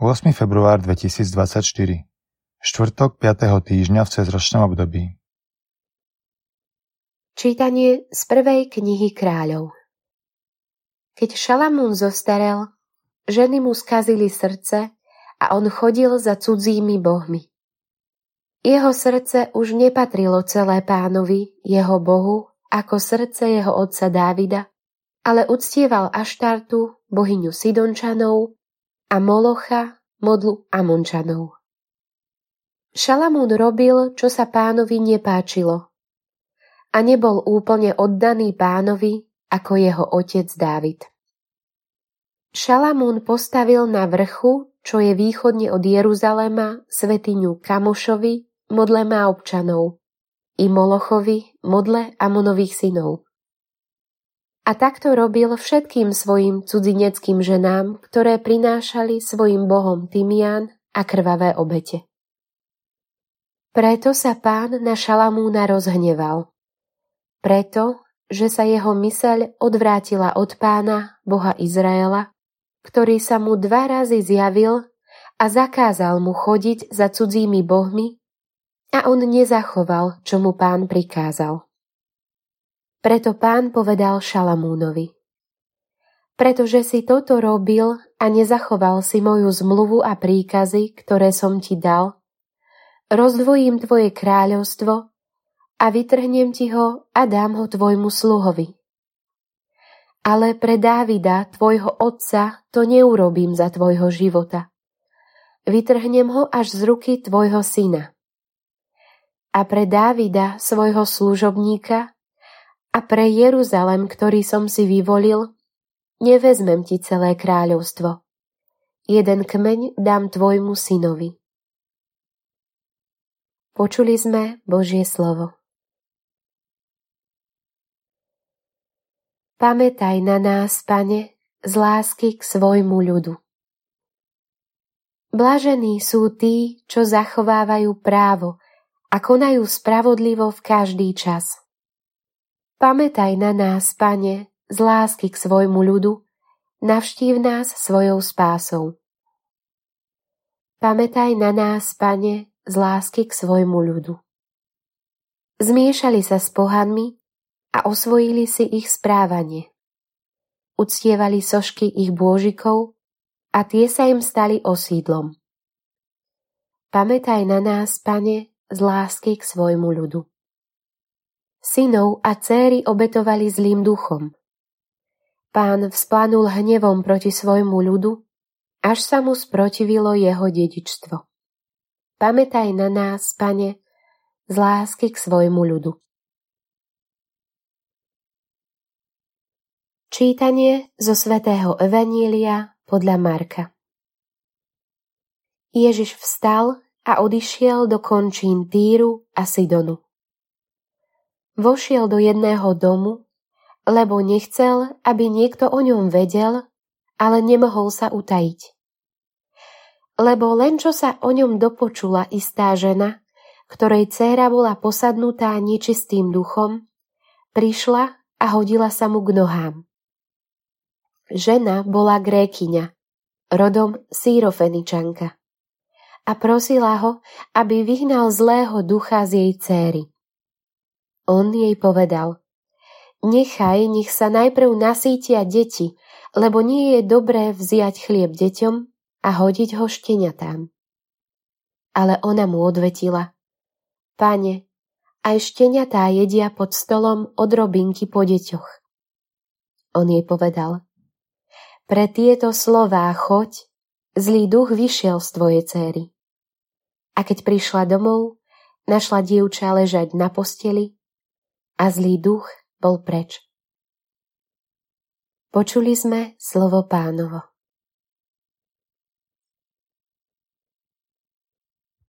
8. február 2024 Štvrtok 5. týždňa v cezročnom období Čítanie z prvej knihy kráľov Keď Šalamún zostarel, ženy mu skazili srdce a on chodil za cudzími bohmi. Jeho srdce už nepatrilo celé pánovi, jeho bohu, ako srdce jeho otca Dávida, ale uctieval Aštartu, bohyňu Sidončanov, a Molocha, modlu Amončanov. Šalamún robil, čo sa pánovi nepáčilo a nebol úplne oddaný pánovi ako jeho otec Dávid. Šalamún postavil na vrchu, čo je východne od Jeruzalema, svetiňu Kamošovi, modle občanov, i Molochovi, modle Amonových synov. A takto robil všetkým svojim cudzineckým ženám, ktoré prinášali svojim bohom tymián a krvavé obete. Preto sa pán na Šalamúna rozhneval. Preto, že sa jeho myseľ odvrátila od pána, boha Izraela, ktorý sa mu dva razy zjavil a zakázal mu chodiť za cudzími bohmi a on nezachoval, čo mu pán prikázal. Preto pán povedal Šalamúnovi. Pretože si toto robil a nezachoval si moju zmluvu a príkazy, ktoré som ti dal, rozdvojím tvoje kráľovstvo a vytrhnem ti ho a dám ho tvojmu sluhovi. Ale pre Dávida, tvojho otca, to neurobím za tvojho života. Vytrhnem ho až z ruky tvojho syna. A pre Dávida, svojho služobníka, a pre Jeruzalem, ktorý som si vyvolil, nevezmem ti celé kráľovstvo. Jeden kmeň dám tvojmu synovi. Počuli sme Božie slovo. Pamätaj na nás, Pane, z lásky k svojmu ľudu. Blažení sú tí, čo zachovávajú právo a konajú spravodlivo v každý čas. Pamätaj na nás, Pane, z lásky k svojmu ľudu, navštív nás svojou spásou. Pamätaj na nás, Pane, z lásky k svojmu ľudu. Zmiešali sa s pohanmi a osvojili si ich správanie. Uctievali sošky ich bôžikov a tie sa im stali osídlom. Pamätaj na nás, Pane, z lásky k svojmu ľudu. Synov a céry obetovali zlým duchom. Pán vzplanul hnevom proti svojmu ľudu, až sa mu sprotivilo jeho dedičstvo. Pamätaj na nás, pane, z lásky k svojmu ľudu. Čítanie zo svätého Evanília podľa Marka Ježiš vstal a odišiel do končín Týru a Sidonu. Vošiel do jedného domu, lebo nechcel, aby niekto o ňom vedel, ale nemohol sa utajiť. Lebo len čo sa o ňom dopočula istá žena, ktorej dcéra bola posadnutá nečistým duchom, prišla a hodila sa mu k nohám. Žena bola grékyňa, rodom sírofeničanka a prosila ho, aby vyhnal zlého ducha z jej céry. On jej povedal, nechaj, nech sa najprv nasítia deti, lebo nie je dobré vziať chlieb deťom a hodiť ho šteniatám. Ale ona mu odvetila, Pane, aj šteniatá jedia pod stolom odrobinky po deťoch. On jej povedal, pre tieto slová choď, zlý duch vyšiel z tvojej céry. A keď prišla domov, našla dievča ležať na posteli a zlý duch bol preč. Počuli sme slovo pánovo.